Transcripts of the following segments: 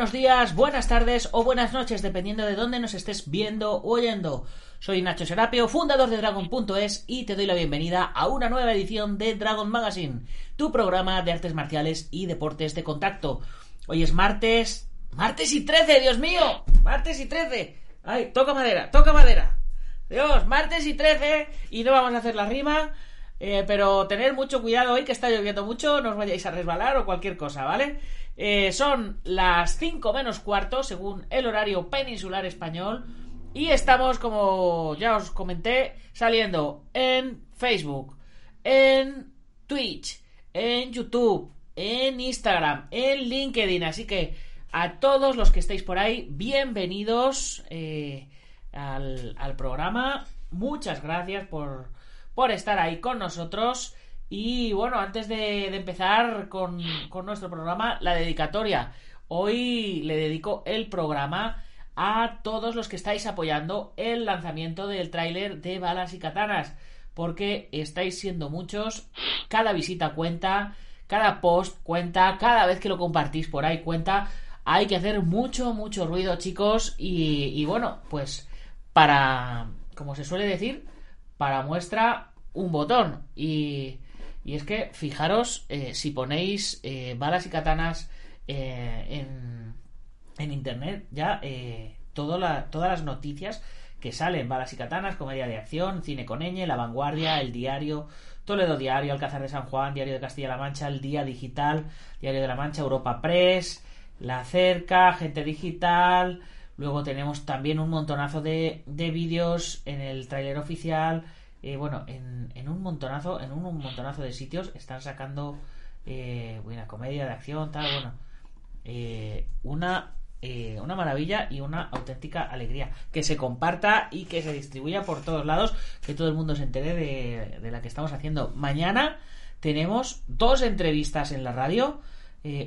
Buenos días, buenas tardes o buenas noches, dependiendo de dónde nos estés viendo o oyendo. Soy Nacho Serapio, fundador de Dragon.es y te doy la bienvenida a una nueva edición de Dragon Magazine, tu programa de artes marciales y deportes de contacto. Hoy es martes, martes y 13, Dios mío, martes y 13. Ay, toca madera, toca madera. Dios, martes y 13 y no vamos a hacer la rima. Eh, pero tener mucho cuidado hoy que está lloviendo mucho, no os vayáis a resbalar o cualquier cosa, ¿vale? Eh, son las 5 menos cuarto, según el horario peninsular español. Y estamos, como ya os comenté, saliendo en Facebook, en Twitch, en YouTube, en Instagram, en LinkedIn. Así que a todos los que estéis por ahí, bienvenidos eh, al, al, programa. Muchas gracias por, por estar ahí con nosotros. Y bueno, antes de, empezar con, nuestro programa, la dedicatoria. Hoy le dedico el programa a todos los que estáis apoyando el lanzamiento del tráiler de Balas y Katanas. Porque estáis siendo muchos, cada visita cuenta, cada post cuenta, cada vez que lo compartís por ahí cuenta. Hay que hacer mucho, mucho ruido, chicos. Y, bueno, pues para, como se suele decir, para muestra un botón. Y y es que, fijaros, eh, si ponéis eh, balas y katanas eh, en, en, internet, ya todas las noticias que salen, balas y katanas, comedia de acción, cine con ñ, La Vanguardia, El Diario, Toledo Diario, Alcázar de San Juan, Diario de Castilla-La Mancha, El Día Digital, Diario de la Mancha, Europa Press, La Cerca, Gente Digital, luego tenemos también un montonazo de, de vídeos en el tráiler oficial, eh, bueno, en, en, un montonazo, en un, montonazo de sitios están sacando eh, buena comedia de acción, tal, bueno, eh, una una maravilla y una auténtica alegría. Que se comparta y que se distribuya por todos lados, que todo el mundo se entere de, de la que estamos haciendo. Mañana tenemos dos entrevistas en la radio,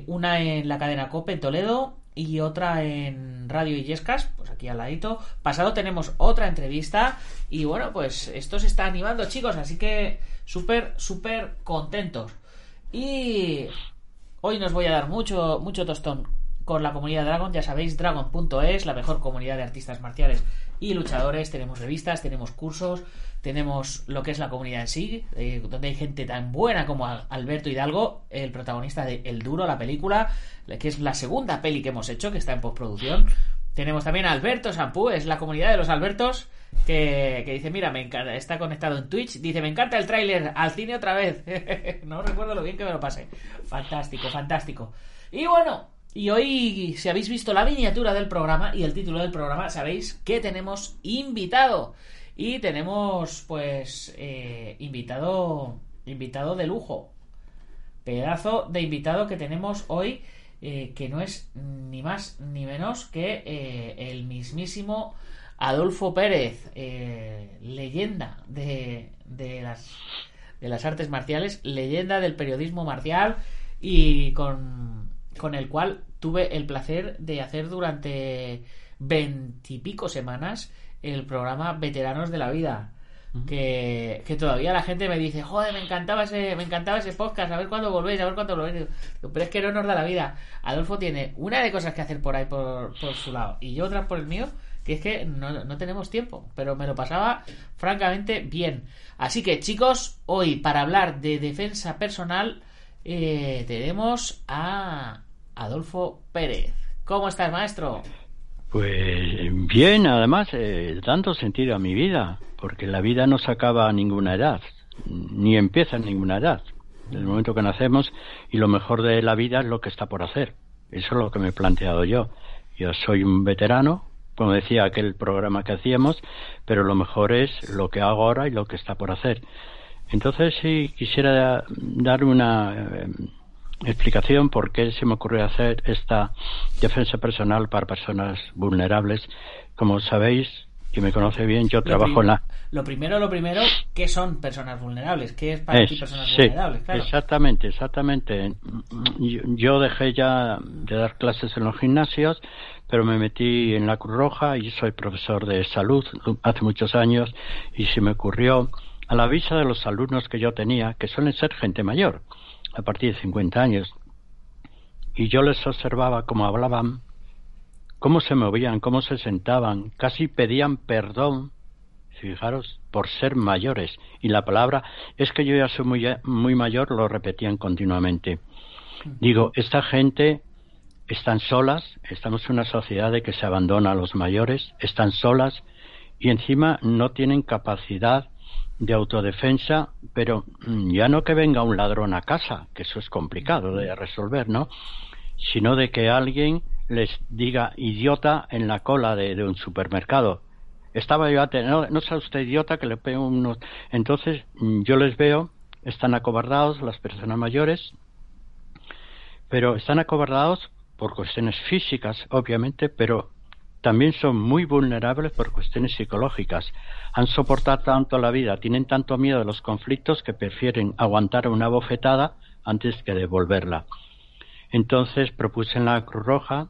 una en la cadena COPE en Toledo y otra en Radio Illescas, pues aquí al ladito. Pasado tenemos otra entrevista y bueno, pues esto se está animando chicos, así que súper, súper contentos. Y hoy nos voy a dar mucho, mucho tostón con la comunidad Dragon, ya sabéis, dragon.es, la mejor comunidad de artistas marciales y luchadores, tenemos revistas, tenemos cursos, tenemos lo que es la comunidad en sí, eh, donde hay gente tan buena como Alberto Hidalgo, el protagonista de El Duro, la película, que es la segunda peli que hemos hecho, que está en postproducción. Tenemos también a Alberto Sampú, es la comunidad de los Albertos, que, dice, mira, me encanta, está conectado en Twitch, dice, me encanta el tráiler, al cine otra vez. no recuerdo lo bien que me lo pasé. Fantástico, fantástico. Y bueno, y hoy, si habéis visto la miniatura del programa y el título del programa, sabéis que tenemos invitado. Y tenemos, pues, eh, invitado, invitado de lujo. Pedazo de invitado que tenemos hoy, eh, que no es ni más ni menos que eh, el mismísimo Adolfo Pérez, leyenda de, de, las, de las artes marciales, leyenda del periodismo marcial y con, con el cual tuve el placer de hacer durante veintipico semanas el programa Veteranos de la Vida. Que, todavía la gente me dice, joder, me encantaba ese, me encantaba ese podcast, a ver cuándo volvéis, a ver cuándo volvéis. Pero es que no nos da la vida. Adolfo tiene una de cosas que hacer por ahí por, su lado y yo otra por el mío, que es que no, tenemos tiempo. Pero me lo pasaba francamente bien. Así que chicos, hoy para hablar de defensa personal eh, tenemos a Adolfo Pérez. ¿Cómo estás, maestro? Pues bien, además, eh, dando sentido a mi vida, porque la vida no se acaba a ninguna edad, ni empieza en ninguna edad. En el momento que nacemos y lo mejor de la vida es lo que está por hacer. Eso es lo que me he planteado yo. Yo soy un veterano, como decía aquel programa que hacíamos, pero lo mejor es lo que hago ahora y lo que está por hacer. Entonces, si quisiera dar una eh, explicación por qué se me ocurrió hacer esta defensa personal para personas vulnerables. Como sabéis, que me conoce bien, yo trabajo en la... Lo primero, lo primero, ¿qué son personas vulnerables? ¿Qué es para ti personas vulnerables? Exactamente, exactamente. Yo, dejé ya de dar clases en los gimnasios, pero me metí en la Cruz Roja y soy profesor de salud hace muchos años y se me ocurrió a la vista de los alumnos que yo tenía, que suelen ser gente mayor, a partir de 50 años, y yo les observaba cómo hablaban, cómo se movían, cómo se sentaban, casi pedían perdón, fijaros, por ser mayores. Y la palabra es que yo ya soy muy, muy mayor, lo repetían continuamente. Digo, esta gente están solas, estamos en una sociedad de que se abandona a los mayores, están solas y encima no tienen capacidad de autodefensa, pero mm, ya no que venga un ladrón a casa, que eso es complicado de resolver, ¿no? Sino de que alguien les diga idiota en la cola de, un supermercado. Estaba yo a tener, no, no sea usted idiota que le pego unos. Entonces mm, yo les veo, están acobardados las personas mayores, pero están acobardados por cuestiones físicas, obviamente, pero también son muy vulnerables por cuestiones psicológicas. Han soportado tanto la vida, tienen tanto miedo de los conflictos que prefieren aguantar una bofetada antes que devolverla. Entonces propuse en la Cruz Roja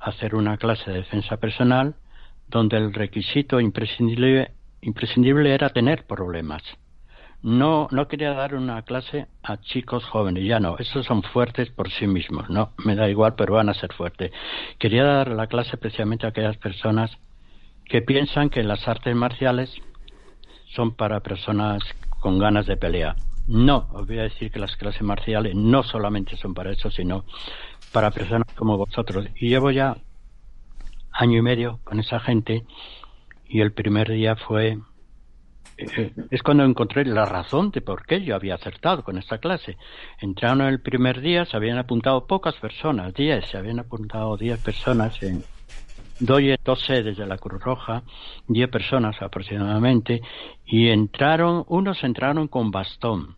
hacer una clase de defensa personal donde el requisito imprescindible, imprescindible era tener problemas. No, no quería dar una clase a chicos jóvenes, ya no, esos son fuertes por sí mismos, no, me da igual, pero van a ser fuertes. Quería dar la clase precisamente a aquellas personas que piensan que las artes marciales son para personas con ganas de pelear. No, os voy a decir que las clases marciales no solamente son para eso, sino para personas como vosotros. Y llevo ya año y medio con esa gente y el primer día fue es cuando encontré la razón de por qué yo había acertado con esta clase. Entraron el primer día, se habían apuntado pocas personas, diez, se habían apuntado diez personas en doy dos sedes de la Cruz Roja, diez personas aproximadamente, y entraron, unos entraron con bastón,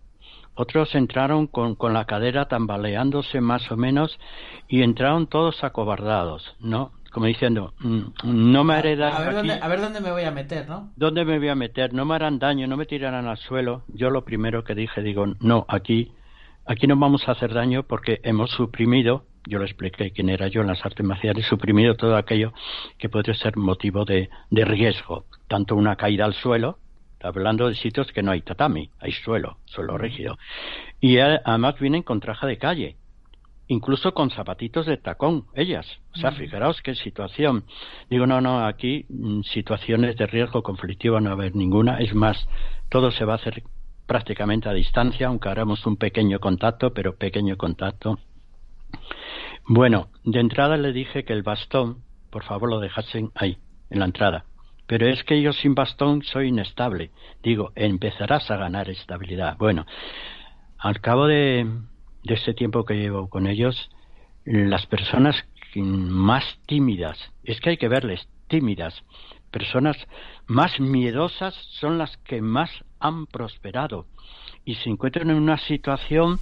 otros entraron con, con la cadera tambaleándose más o menos, y entraron todos acobardados, ¿no? Como diciendo, mm, no me haré daño. A ver, dónde, a ver dónde me voy a meter, ¿no? ¿Dónde me voy a meter? No me harán daño, no me tirarán al suelo. Yo lo primero que dije, digo, no, aquí, aquí no vamos a hacer daño porque hemos suprimido, yo lo expliqué quién era yo en las artes marciales, suprimido todo aquello que podría ser motivo de, de riesgo, tanto una caída al suelo, hablando de sitios que no hay tatami, hay suelo, suelo rígido. Y además vienen con traje de calle, incluso con zapatitos de tacón, ellas. O sea, fijaros qué situación. Digo, no, no, aquí mm, situaciones de riesgo conflictivo no va a haber ninguna. Es más, todo se va a hacer prácticamente a distancia, aunque haremos un pequeño contacto, pero pequeño contacto. Bueno, de entrada le dije que el bastón, por favor, lo dejasen ahí, en la entrada. Pero es que yo sin bastón soy inestable. Digo, empezarás a ganar estabilidad. Bueno, al cabo de, de este tiempo que llevo con ellos, las personas más tímidas, es que hay que verles tímidas, personas más miedosas son las que más han prosperado y se encuentran en una situación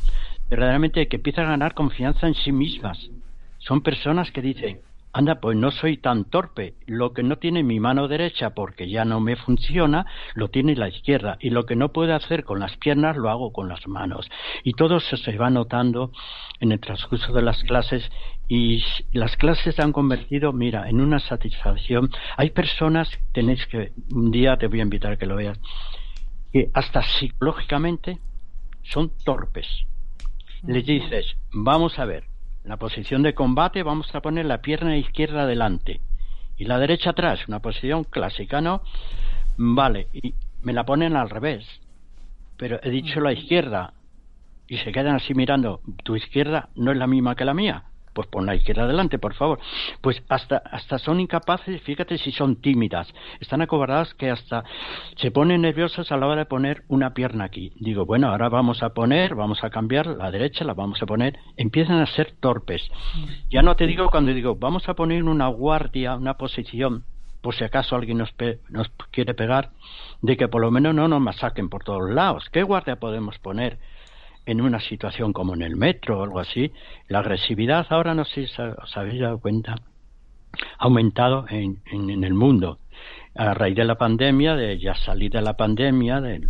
verdaderamente que empiezan a ganar confianza en sí mismas. Son personas que dicen, anda, pues no soy tan torpe. Lo que no tiene mi mano derecha porque ya no me funciona, lo tiene la izquierda. Y lo que no puedo hacer con las piernas, lo hago con las manos. Y todo eso se va notando en el transcurso de las clases y las clases se han convertido, mira, en una satisfacción. Hay personas, tenéis que, un día te voy a invitar a que lo veas, que hasta psicológicamente son torpes. Les dices, vamos a ver, la posición de combate vamos a poner la pierna izquierda delante y la derecha atrás, una posición clásica, ¿no? Vale, y me la ponen al revés. Pero he dicho la izquierda y se quedan así mirando, tu izquierda no es la misma que la mía. Pues pon la izquierda adelante, por favor. Pues hasta, hasta son incapaces, fíjate si son tímidas, están acobardadas que hasta se ponen nerviosas a la hora de poner una pierna aquí. Digo, bueno, ahora vamos a poner, vamos a cambiar la derecha, la vamos a poner, empiezan a ser torpes. Ya no te digo cuando digo, vamos a poner una guardia, una posición, por si acaso alguien nos, nos quiere pegar, de que por lo menos no nos masacren por todos lados. ¿Qué guardia podemos poner? En una situación como en el metro o algo así, la agresividad ahora no sé si os habéis dado cuenta, ha aumentado en, en, el mundo. A raíz de la pandemia, de ya salir de la pandemia, de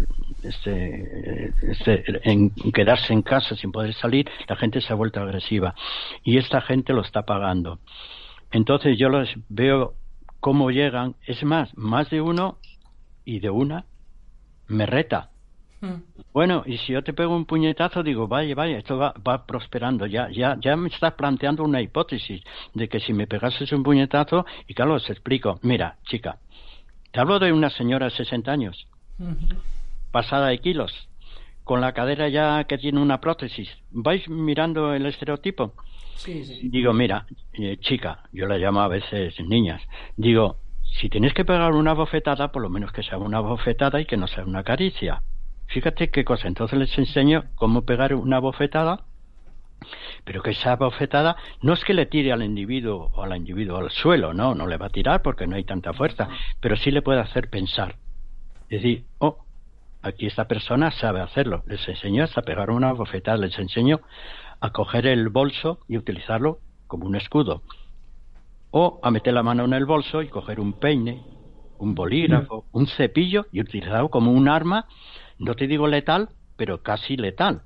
este, este, en quedarse en casa sin poder salir, la gente se ha vuelto agresiva. Y esta gente lo está pagando. Entonces yo los veo cómo llegan. Es más, más de uno y de una me reta. Bueno, y si yo te pego un puñetazo, digo, vaya, vaya, esto va, prosperando. Ya, ya, ya me estás planteando una hipótesis de que si me pegases un puñetazo, y claro, os explico. Mira, chica, te hablo de una señora de 60 años, pasada de kilos, con la cadera ya que tiene una prótesis. ¿Vais mirando el estereotipo? Sí, sí. Digo, mira, eh, chica, yo la llamo a veces niñas, digo, si tienes que pegar una bofetada, por lo menos que sea una bofetada y que no sea una caricia. Fíjate qué cosa. Entonces les enseño cómo pegar una bofetada, pero que esa bofetada no es que le tire al individuo o al individuo al suelo, no, no le va a tirar porque no hay tanta fuerza, pero sí le puede hacer pensar. Es decir, oh, aquí esta persona sabe hacerlo. Les enseño a pegar una bofetada, les enseño a coger el bolso y utilizarlo como un escudo. O a meter la mano en el bolso y coger un peine, un bolígrafo, un cepillo y utilizarlo como un arma no te digo letal, pero casi letal.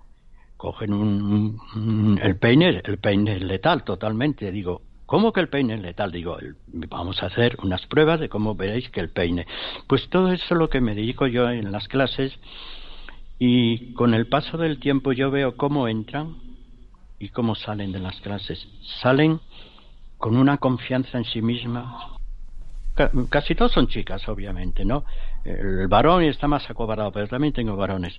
Cogen un, el peine, el peine es letal totalmente. Digo, ¿cómo que el peine es letal? Digo, vamos a hacer unas pruebas de cómo veréis que el peine. Pues todo eso es lo que me dedico yo en las clases y con el paso del tiempo yo veo cómo entran y cómo salen de las clases. Salen con una confianza en sí misma, casi todos son chicas, obviamente, ¿no? El varón está más acobardado, pero también tengo varones.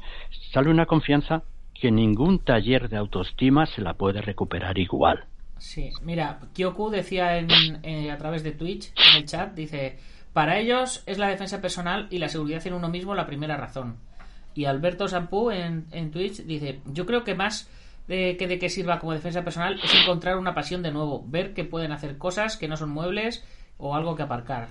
Sale una confianza que ningún taller de autoestima se la puede recuperar igual. Sí, mira, Kyoku decía en, a través de Twitch, en el chat, dice, para ellos es la defensa personal y la seguridad en uno mismo la primera razón. Y Alberto Sampú en, en Twitch dice, yo creo que más de que de que sirva como defensa personal es encontrar una pasión de nuevo, ver que pueden hacer cosas que no son muebles o algo que aparcar.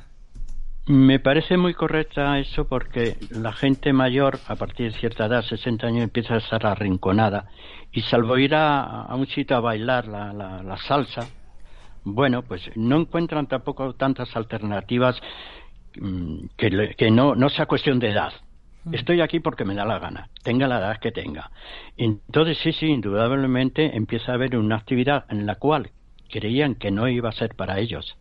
Me parece muy correcta eso porque la gente mayor, a partir de cierta edad, 60 años, empieza a estar arrinconada. Y salvo ir a, un sitio a bailar la, la, salsa, bueno, pues no encuentran tampoco tantas alternativas mm, que, que no, no sea cuestión de edad. Mm. Estoy aquí porque me da la gana, tenga la edad que tenga. Entonces, sí, sí, indudablemente empieza a haber una actividad en la cual creían que no iba a ser para ellos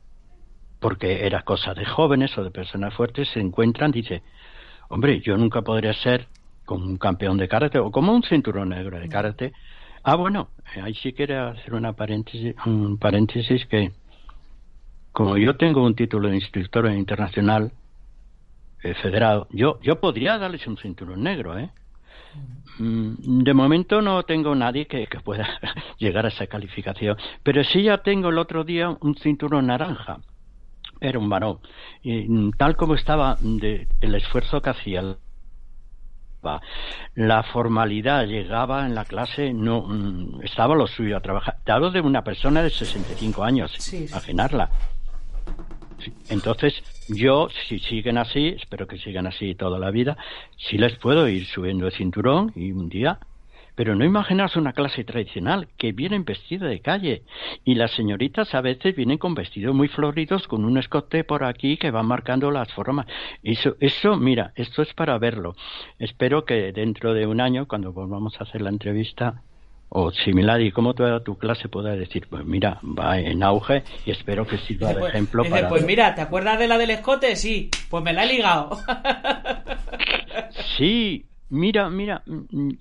porque era cosa de jóvenes o de personas fuertes, se encuentran, dice, hombre, yo nunca podría ser como un campeón de karate o como un cinturón negro de karate. Ah, bueno, ahí sí quiero hacer una paréntesis, un paréntesis que, como yo tengo un título de instructor internacional eh, federado, yo, yo podría darles un cinturón negro, ¿eh? Mm, de momento no tengo nadie que, que, pueda llegar a esa calificación, pero sí ya tengo el otro día un cinturón naranja era un varón. Y mm, tal como estaba de, el esfuerzo que hacía, la formalidad llegaba en la clase, no mm, estaba lo suyo a trabajar. Te hablo de una persona de 65 años, sí, imaginarla. Entonces, yo, si siguen así, espero que sigan así toda la vida, si les puedo ir subiendo el cinturón y un día pero no imaginaos una clase tradicional que vienen vestida de calle y las señoritas a veces vienen con vestidos muy floridos con un escote por aquí que va marcando las formas. Eso, eso, mira, esto es para verlo. Espero que dentro de un año, cuando volvamos a hacer la entrevista, o similar y cómo toda tu clase pueda decir pues mira va en auge y espero que sirva de pues, ejemplo para pues mira te acuerdas de la del escote sí pues me la he ligado sí Mira, mira,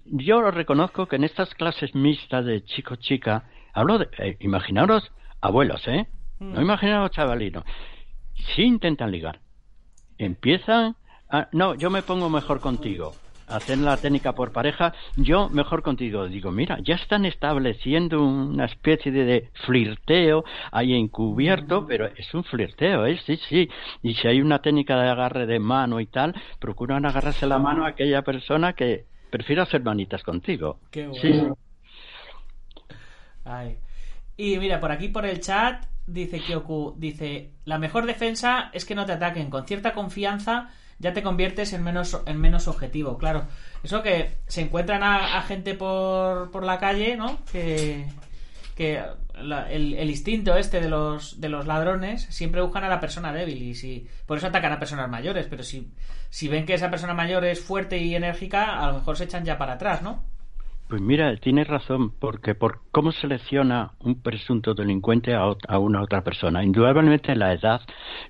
yo lo reconozco que en estas clases mixtas de chico-chica, hablo de, eh, imaginaros abuelos, ¿eh? No mm. imaginaros chavalinos. Sí intentan ligar. Empiezan, a, no, yo me pongo mejor contigo. Hacer la técnica por pareja, yo mejor contigo digo, mira, ya están estableciendo una especie de, flirteo ahí encubierto, pero es un flirteo, ¿eh? Sí, sí. Y si hay una técnica de agarre de mano y tal, procuran agarrarse la mano a aquella persona que prefiere hacer manitas contigo. Qué bueno. Y mira, por aquí por el chat dice Kyoku, dice, la mejor defensa es que no te ataquen. Con cierta confianza ya te conviertes en menos, en menos objetivo, claro. Eso que se encuentran a, gente por, por la calle, ¿no? Que, que el, el, instinto este de los, de los ladrones siempre buscan a la persona débil y si por eso atacan a personas mayores, pero si, si ven que esa persona mayor es fuerte y enérgica, a lo mejor se echan ya para atrás, ¿no? Pues mira, tienes razón, porque por cómo selecciona un presunto delincuente a, una otra persona. Indudablemente la edad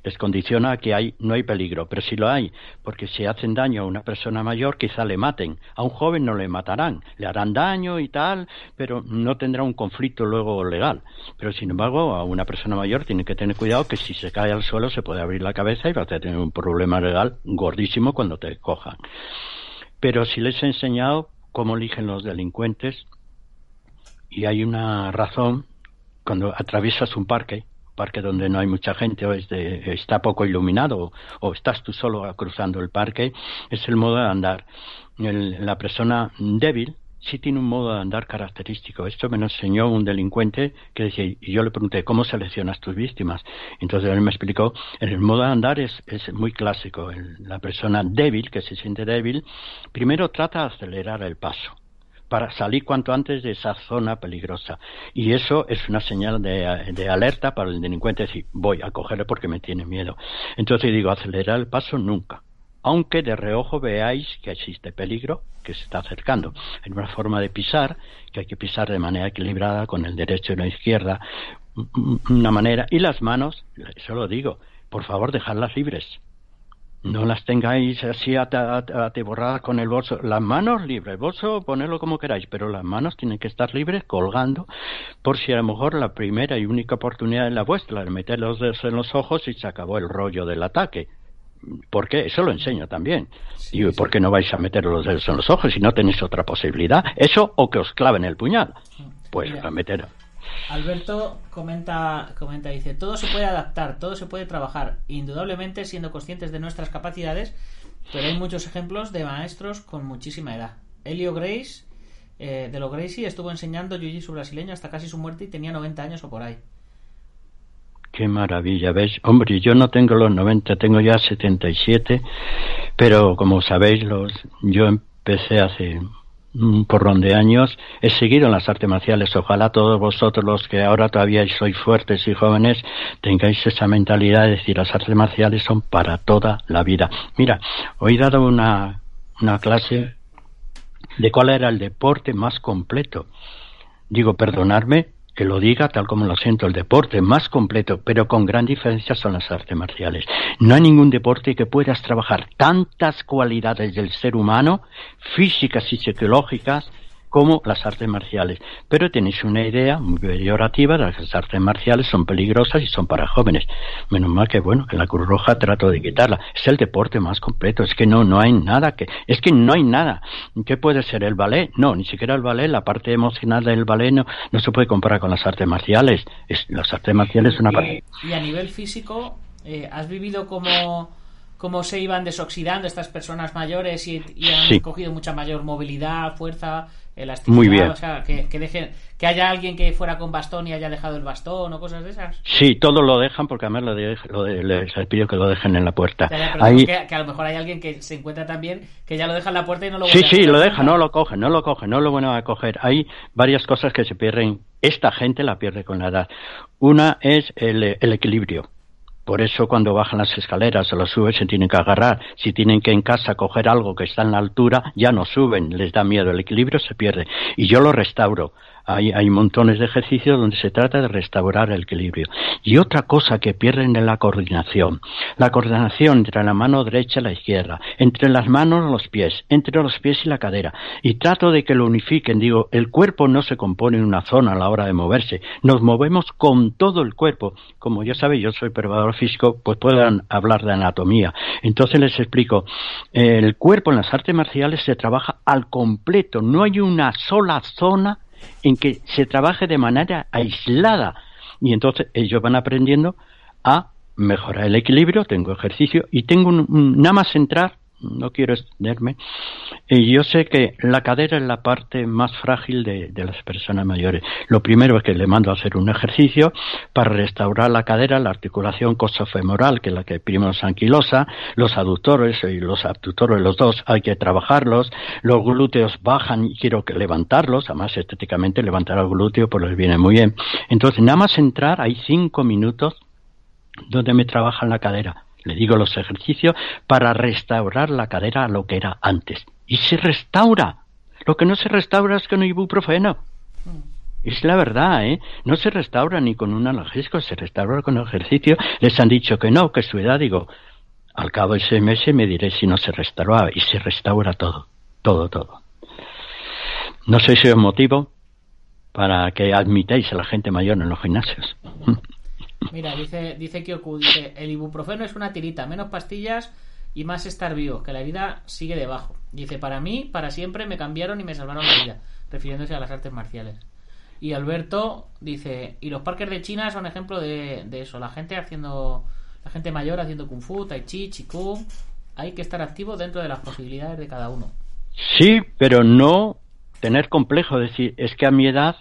les condiciona que hay, no hay peligro, pero si lo hay, porque si hacen daño a una persona mayor, quizá le maten. A un joven no le matarán, le harán daño y tal, pero no tendrá un conflicto luego legal. Pero sin embargo, a una persona mayor tiene que tener cuidado que si se cae al suelo se puede abrir la cabeza y va a tener un problema legal gordísimo cuando te cojan. Pero si les he enseñado cómo eligen los delincuentes. Y hay una razón cuando atraviesas un parque parque donde no hay mucha gente o está poco iluminado o, estás tú solo cruzando el parque es el modo de andar. La persona débil sí tiene un modo de andar característico. Esto me lo enseñó un delincuente que decía, y yo le pregunté, ¿cómo seleccionas tus víctimas? Entonces él me explicó, el modo de andar es, es muy clásico. la persona débil, que se siente débil, primero trata de acelerar el paso para salir cuanto antes de esa zona peligrosa. Y eso es una señal de, de, alerta para el delincuente, decir, voy a cogerle porque me tiene miedo. Entonces digo, acelerar el paso nunca aunque de reojo veáis que existe peligro que se está acercando. Es una forma de pisar, que hay que pisar de manera equilibrada con el derecho y la izquierda, una manera, y las manos, eso lo digo, por favor dejadlas libres. No las tengáis así atiborradas con el bolso. Las manos libres, el bolso ponedlo como queráis, pero las manos tienen que estar libres colgando por si a lo mejor la primera y única oportunidad es la vuestra, de meter los dedos en los ojos y se acabó el rollo del ataque ¿Por qué? Eso lo enseño también. y ¿por qué no vais a meter los dedos en los ojos si no tenéis otra posibilidad? Eso o que os claven el puñal. Pues a meter. Alberto comenta, comenta, dice, todo se puede adaptar, todo se puede trabajar, indudablemente siendo conscientes de nuestras capacidades, pero hay muchos ejemplos de maestros con muchísima edad. Elio Grace, eh, de lo Gracie, estuvo enseñando jiu-jitsu brasileño hasta casi su muerte y tenía 90 años o por ahí. Qué maravilla, ¿ves? Hombre, yo no tengo los 90, tengo ya 77, pero como sabéis, los, yo empecé hace un porrón de años, he seguido en las artes marciales. Ojalá todos vosotros, los que ahora todavía sois fuertes y jóvenes, tengáis esa mentalidad de decir las artes marciales son para toda la vida. Mira, hoy he dado una, una clase de cuál era el deporte más completo. Digo, perdonadme, que lo diga tal como lo siento, el deporte más completo, pero con gran diferencia son las artes marciales. No hay ningún deporte que puedas trabajar tantas cualidades del ser humano, físicas y psicológicas, como las artes marciales. Pero tenéis una idea muy peyorativa de que las artes marciales son peligrosas y son para jóvenes. Menos mal que, bueno, en la Cruz Roja trato de quitarla. Es el deporte más completo. Es que no, no hay nada que, es que no hay nada. ¿Qué puede ser el ballet? No, ni siquiera el ballet, la parte emocional del ballet no, no se puede comparar con las artes marciales. Es, las artes marciales son una parte. Y a nivel físico, eh, ¿has vivido como cómo se iban desoxidando estas personas mayores y, han cogido mucha mayor movilidad, fuerza, elasticidad. Muy bien. O sea, que, dejen, que haya alguien que fuera con bastón y haya dejado el bastón o cosas de esas. Sí, todos lo dejan porque además lo, de, lo les pido que lo dejen en la puerta. que, a lo mejor hay alguien que se encuentra también que ya lo deja en la puerta y no lo Sí, sí, lo deja, no lo coge, no lo coge, no lo bueno a coger. Hay varias cosas que se pierden. Esta gente la pierde con la edad. Una es el, el equilibrio por eso cuando bajan las escaleras o las suben se tienen que agarrar. Si tienen que en casa coger algo que está en la altura, ya no suben, les da miedo, el equilibrio se pierde. Y yo lo restauro. Hay, hay montones de ejercicios donde se trata de restaurar el equilibrio. Y otra cosa que pierden es la coordinación. La coordinación entre la mano derecha y la izquierda, entre las manos los pies, entre los pies y la cadera. Y trato de que lo unifiquen. Digo, el cuerpo no se compone en una zona a la hora de moverse. Nos movemos con todo el cuerpo. Como ya sabéis, yo soy preparador físico, pues puedan hablar de anatomía. Entonces les explico. El cuerpo en las artes marciales se trabaja al completo. No hay una sola zona en que se trabaje de manera aislada. Y entonces ellos van aprendiendo a mejorar el equilibrio, tengo ejercicio y tengo nada más entrar no quiero extenderme. Y yo sé que la cadera es la parte más frágil de, las personas mayores. Lo primero es que le mando a hacer un ejercicio para restaurar la cadera, la articulación cosofemoral, que es la que primero es anquilosa, los aductores y los abductores, los dos, hay que trabajarlos, los glúteos bajan y quiero que levantarlos, además estéticamente levantar el glúteo pues les viene muy bien. Entonces, nada más entrar, hay cinco minutos donde me trabajan la cadera le digo los ejercicios, para restaurar la cadera a lo que era antes. Y se restaura. Lo que no se restaura es con ibuprofeno. Mm. Es la verdad, ¿eh? No se restaura ni con un analgésico, se restaura con ejercicio. Les han dicho que no, que su edad, digo, al cabo de ese mes me diré si no se restaura y se restaura todo, todo, todo. No sé si es motivo para que admitáis a la gente mayor en los gimnasios. Mira, dice, dice Kyoku, dice, el ibuprofeno es una tirita, menos pastillas y más estar vivo, que la vida sigue debajo. Dice, para mí, para siempre me cambiaron y me salvaron la vida, refiriéndose a las artes marciales. Y Alberto dice, y los parques de China son ejemplo de, eso, la gente haciendo, la gente mayor haciendo kung fu, tai chi, chi kung, hay que estar activo dentro de las posibilidades de cada uno. Sí, pero no tener complejo, decir, es que a mi edad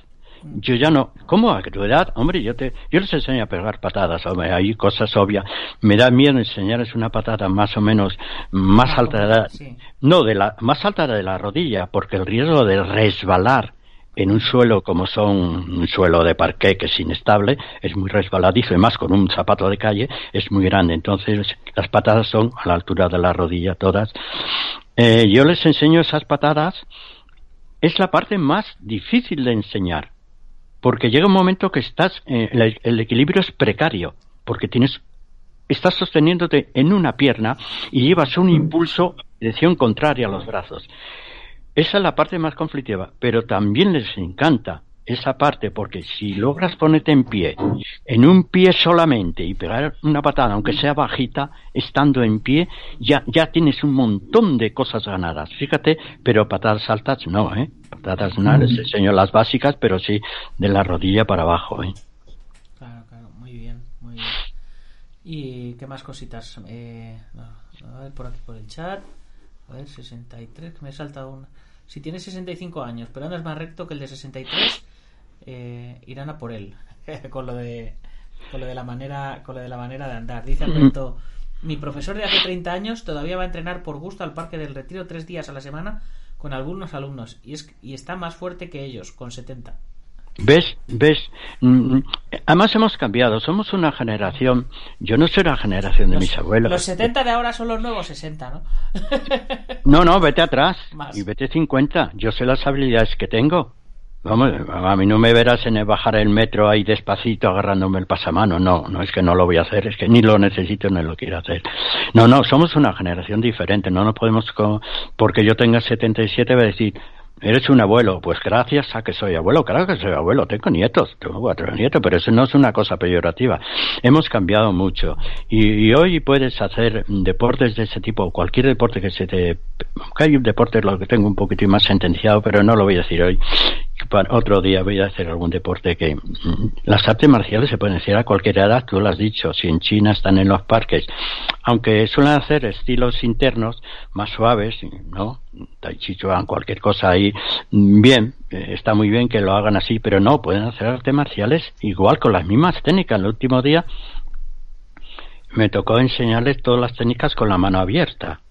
yo ya no. ¿Cómo a tu edad? Hombre, yo te, yo les enseño a pegar patadas, hombre, hay cosas obvias. Me da miedo enseñarles una patada más o menos más ah, alta de la, no, de la, más alta de la rodilla, porque el riesgo de resbalar en un suelo como son un suelo de parqué que es inestable, es muy resbaladizo y más con un zapato de calle, es muy grande. Entonces las patadas son a la altura de la rodilla todas. Eh, yo les enseño esas patadas. Es la parte más difícil de enseñar porque llega un momento que estás, eh, el, equilibrio es precario, porque tienes, estás sosteniéndote en una pierna y llevas un impulso de dirección contraria a los brazos. Esa es la parte más conflictiva, pero también les encanta esa parte, porque si logras ponerte en pie, en un pie solamente y pegar una patada, aunque sea bajita, estando en pie, ya, ya tienes un montón de cosas ganadas. Fíjate, pero patadas altas no, ¿eh? Patadas no, les enseño las básicas, pero sí de la rodilla para abajo, ¿eh? Claro, claro, muy bien, muy bien. ¿Y qué más cositas? Eh, a ver por aquí por el chat. A ver, 63, que me he saltado una. Si tienes 65 años, pero andas más recto que el de 63, eh, irán a por él con lo de con lo de la manera con lo de la manera de andar dice Alberto mi profesor de hace 30 años todavía va a entrenar por gusto al Parque del Retiro tres días a la semana con algunos alumnos y es y está más fuerte que ellos con 70 ¿Ves? ¿Ves? Mm, mm. Además hemos cambiado, somos una generación, yo no soy la generación de mis abuelos. Los 70 de ahora son los nuevos 60, ¿no? no, no, vete atrás y vete 50, yo sé las habilidades que tengo. Vamos, a mí no me verás en el bajar el metro ahí despacito agarrándome el pasamano. No, no es que no lo voy a hacer, es que ni lo necesito ni lo quiero hacer. No, no, somos una generación diferente. No nos podemos, porque yo tenga 77, voy a decir, Eres un abuelo, pues gracias a que soy abuelo, claro que soy abuelo, tengo nietos, tengo cuatro nietos, pero eso no es una cosa peyorativa. Hemos cambiado mucho y, hoy puedes hacer deportes de ese tipo, cualquier deporte que se te... Hay un deporte lo que tengo un poquitín más sentenciado, pero no lo voy a decir hoy. Otro día voy a hacer algún deporte que... Mm, las artes marciales se pueden hacer a cualquier edad, tú lo has dicho, si en China están en los parques, aunque suelen hacer estilos internos más suaves, ¿no? Tai Chi Chuan, cualquier cosa ahí, bien, eh, está muy bien que lo hagan así, pero no, pueden hacer artes marciales igual con las mismas técnicas. El último día me tocó enseñarles todas las técnicas con la mano abierta.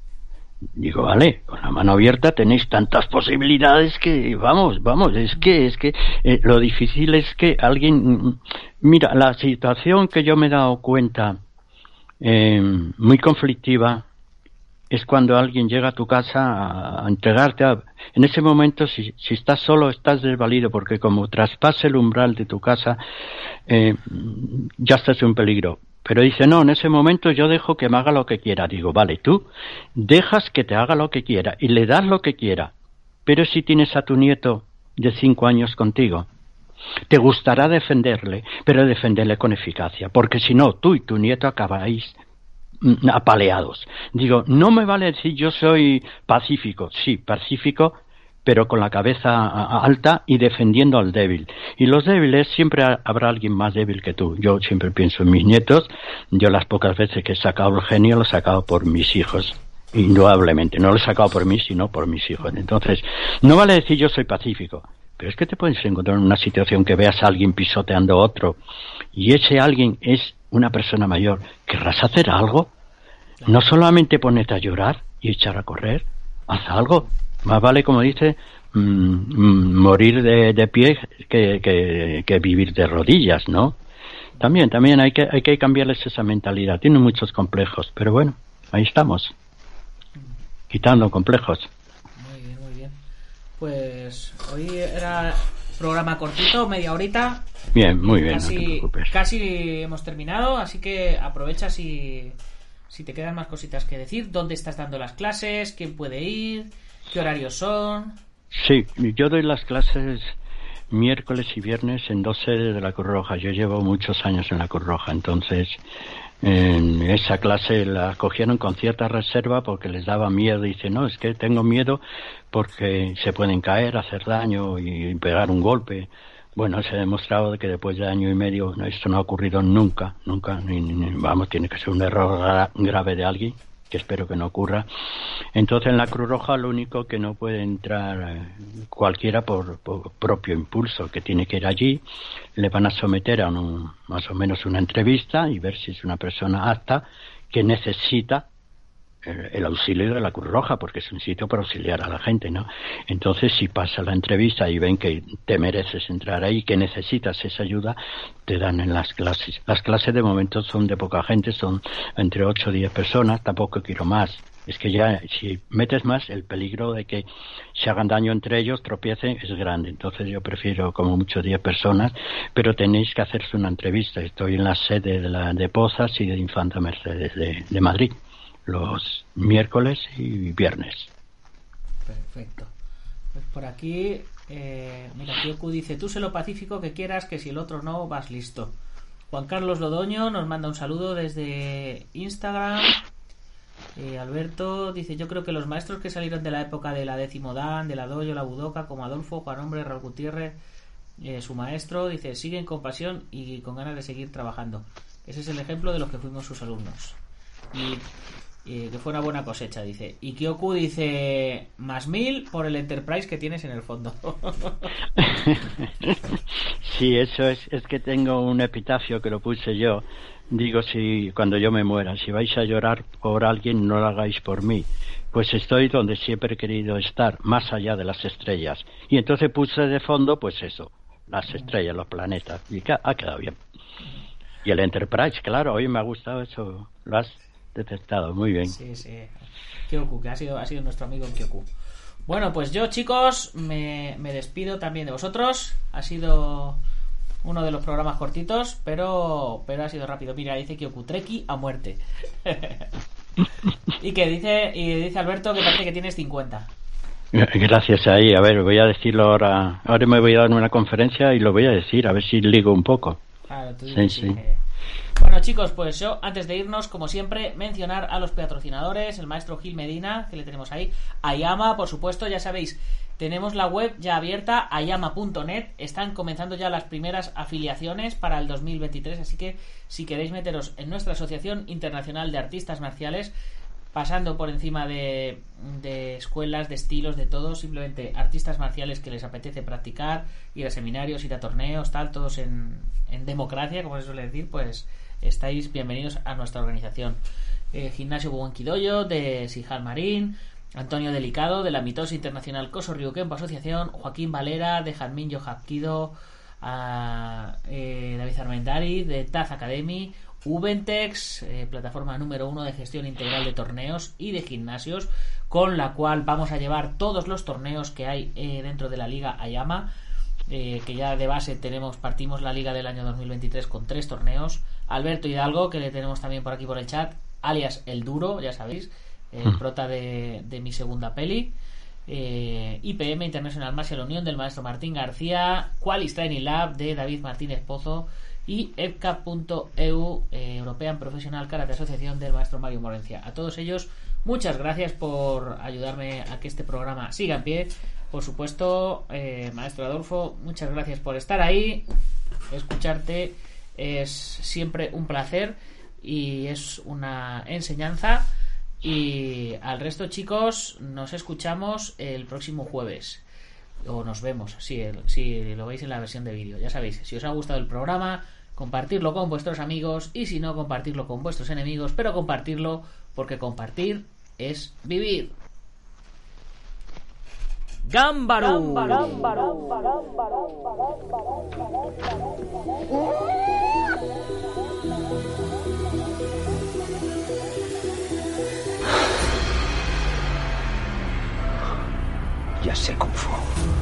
Digo, vale, con la mano abierta tenéis tantas posibilidades que, vamos, vamos, es que, es que eh, lo difícil es que alguien, mira, la situación que yo me he dado cuenta, eh, muy conflictiva, es cuando alguien llega a tu casa a, entregarte. en ese momento, si, si, estás solo, estás desvalido, porque como traspase el umbral de tu casa, eh, ya estás en peligro. Pero dice, no, en ese momento yo dejo que me haga lo que quiera. Digo, vale, tú dejas que te haga lo que quiera y le das lo que quiera. Pero si tienes a tu nieto de cinco años contigo, te gustará defenderle, pero defenderle con eficacia, porque si no, tú y tu nieto acabáis mm, apaleados. Digo, no me vale decir yo soy pacífico, sí, pacífico, pero con la cabeza alta y defendiendo al débil. Y los débiles siempre habrá alguien más débil que tú. Yo siempre pienso en mis nietos. Yo las pocas veces que he sacado el genio lo he sacado por mis hijos. Indudablemente. No lo he sacado por mí, sino por mis hijos. Entonces, no vale decir yo soy pacífico. Pero es que te puedes encontrar en una situación que veas a alguien pisoteando a otro y ese alguien es una persona mayor. ¿Querrás hacer algo? No solamente ponerte a llorar y echar a correr. Haz algo. Más vale, como dice, mm, mm, morir de, de pie que, que, vivir de rodillas, ¿no? También, también hay que, hay que cambiarles esa mentalidad. Tienen muchos complejos, pero bueno, ahí estamos. Quitando complejos. Muy bien, muy bien. Pues hoy era programa cortito, media horita. Bien, muy bien. Casi, casi hemos terminado, así que aprovecha si, si te quedan más cositas que decir. ¿Dónde estás dando las clases? ¿Quién puede ir? ¿Qué horarios son? Sí, yo doy las clases miércoles y viernes en dos sedes de la Cruz Roja. Yo llevo muchos años en la Cruz Roja, entonces en esa clase la cogieron con cierta reserva porque les daba miedo. Dice, no, es que tengo miedo porque se pueden caer, hacer daño y pegar un golpe. Bueno, se ha demostrado que después de año y medio esto no ha ocurrido nunca, nunca, vamos, tiene que ser un error grave de alguien que espero que no ocurra. Entonces en la Cruz Roja lo único que no puede entrar eh, cualquiera por, propio impulso, que tiene que ir allí, le van a someter a más o menos una entrevista y ver si es una persona apta que necesita el auxilio de la Cruz Roja, porque es un sitio para auxiliar a la gente, ¿no? Entonces, si pasa la entrevista y ven que te mereces entrar ahí, que necesitas esa ayuda, te dan en las clases. Las clases de momento son de poca gente, son entre 8 o 10 personas, tampoco quiero más. Es que ya, si metes más, el peligro de que se hagan daño entre ellos, tropiecen, es grande. Entonces yo prefiero como mucho 10 personas, pero tenéis que hacerse una entrevista. Estoy en la sede de, la, de Pozas y de Infanta Mercedes de Madrid los miércoles y viernes. Perfecto. Pues por aquí, eh, mira, Kyoku dice, tú sé lo pacífico que quieras, que si el otro no, vas listo. Juan Carlos Lodoño nos manda un saludo desde Instagram. Eh, Alberto dice, yo creo que los maestros que salieron de la época de la décimo Dan, de la Doyo, la Budoca, como Adolfo, Juan Hombre, Raúl Gutiérrez, eh, su maestro, dice, siguen con pasión y con ganas de seguir trabajando. Ese es el ejemplo de los que fuimos sus alumnos. Y y que fue una buena cosecha, dice. Y Kyoku dice más mil por el Enterprise que tienes en el fondo. sí, eso es, es que tengo un epitafio que lo puse yo. Digo, si cuando yo me muera, si vais a llorar por alguien, no lo hagáis por mí. Pues estoy donde siempre he querido estar, más allá de las estrellas. Y entonces puse de fondo, pues eso, las estrellas, los planetas. Y ha quedado bien. Y el Enterprise, claro, hoy me ha gustado eso. Lo has detectado, muy bien. Sí, sí. Kyoku, que ha sido, ha sido nuestro amigo Kyoku. Bueno, pues yo, chicos, me, despido también de vosotros. Ha sido uno de los programas cortitos, pero, pero ha sido rápido. Mira, dice Kyoku, Treki a muerte. y que dice, y dice Alberto que parece que tienes 50. Gracias ahí. A ver, voy a decirlo ahora. Ahora me voy a dar una conferencia y lo voy a decir, a ver si ligo un poco. Claro, tú sí, sí. Bueno chicos, pues yo antes de irnos, como siempre, mencionar a los patrocinadores, el maestro Gil Medina, que le tenemos ahí, Ayama, por supuesto, ya sabéis, tenemos la web ya abierta, ayama.net, están comenzando ya las primeras afiliaciones para el 2023, así que si queréis meteros en nuestra Asociación Internacional de Artistas Marciales, pasando por encima de, escuelas, de estilos, de todo, simplemente artistas marciales que les apetece practicar, ir a seminarios, ir a torneos, tal, todos en, en democracia, como se suele decir, pues estáis bienvenidos a nuestra organización. Eh, Gimnasio Buenquidoyo de Sijal Marín, Antonio Delicado de la Mitosa Internacional Coso Ryukempo Asociación, Joaquín Valera de Jadmin Yohapkido, eh, David Armendari de Taz Academy, Ubentex, eh, plataforma número uno de gestión integral de torneos y de gimnasios, con la cual vamos a llevar todos los torneos que hay eh, dentro de la Liga Ayama. Eh, que ya de base tenemos, partimos la liga del año 2023 con tres torneos. Alberto Hidalgo, que le tenemos también por aquí por el chat, alias El Duro, ya sabéis, el prota de, de mi segunda peli. Eh, IPM International Martial Unión del maestro Martín García, Qualis Training Lab de David Martínez Pozo y EPCA.eu eh, European Professional Karate Asociación del maestro Mario Morencia. A todos ellos, muchas gracias por ayudarme a que este programa siga en pie. Por supuesto, eh, maestro Adolfo, muchas gracias por estar ahí. Escucharte es siempre un placer y es una enseñanza. Y al resto, chicos, nos escuchamos el próximo jueves. O nos vemos, si, si lo veis en la versión de vídeo. Ya sabéis, si os ha gustado el programa, compartirlo con vuestros amigos y si no, compartirlo con vuestros enemigos, pero compartirlo porque compartir es vivir. ¡Gámbaro! Ya sé Fu.